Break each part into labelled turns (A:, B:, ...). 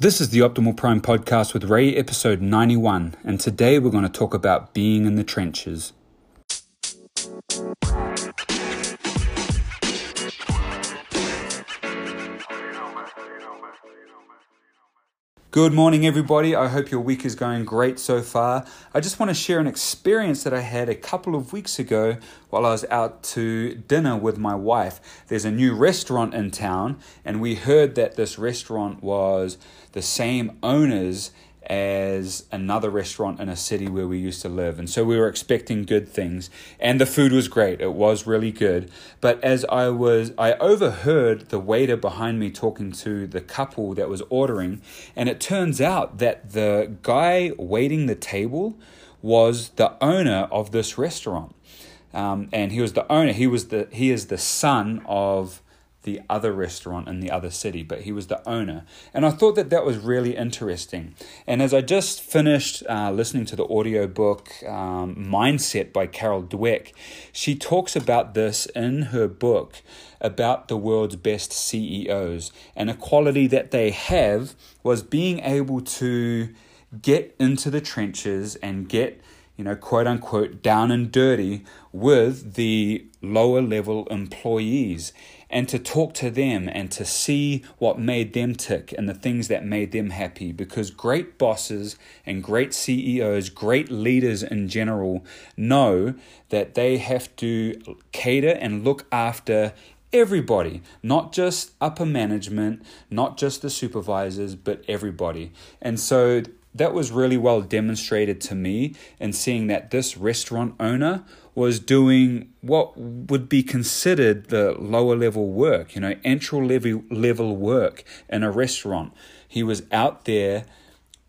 A: This is the Optimal Prime podcast with Ray, episode 91, and today we're going to talk about being in the trenches. Good morning, everybody. I hope your week is going great so far. I just want to share an experience that I had a couple of weeks ago while I was out to dinner with my wife. There's a new restaurant in town, and we heard that this restaurant was the same owners as another restaurant in a city where we used to live. And so we were expecting good things. And the food was great. It was really good. But as I was, I overheard the waiter behind me talking to the couple that was ordering. And it turns out that the guy waiting the table was the owner of this restaurant. Um, and he was the owner. He was the he is the son of the other restaurant in the other city, but he was the owner. And I thought that that was really interesting. And as I just finished uh, listening to the audiobook um, Mindset by Carol Dweck, she talks about this in her book about the world's best CEOs. And a quality that they have was being able to get into the trenches and get you know, quote unquote, down and dirty with the lower level employees and to talk to them and to see what made them tick and the things that made them happy. Because great bosses and great CEOs, great leaders in general, know that they have to cater and look after everybody, not just upper management, not just the supervisors, but everybody. And so that was really well demonstrated to me in seeing that this restaurant owner was doing what would be considered the lower level work, you know, entry level level work in a restaurant. He was out there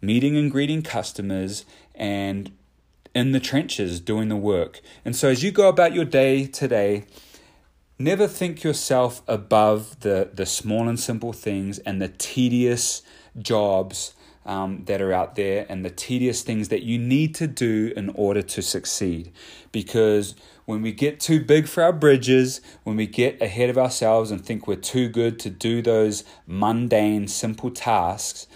A: meeting and greeting customers and in the trenches doing the work. And so as you go about your day today, never think yourself above the the small and simple things and the tedious jobs um, that are out there and the tedious things that you need to do in order to succeed. Because when we get too big for our bridges, when we get ahead of ourselves and think we're too good to do those mundane, simple tasks,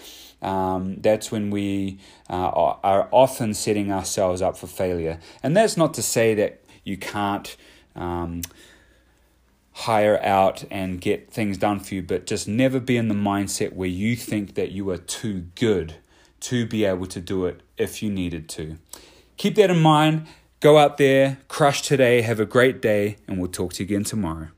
A: um, that's when we uh, are often setting ourselves up for failure. And that's not to say that you can't. Um, hire out and get things done for you, but just never be in the mindset where you think that you are too good to be able to do it if you needed to. Keep that in mind. Go out there, crush today, have a great day, and we'll talk to you again tomorrow.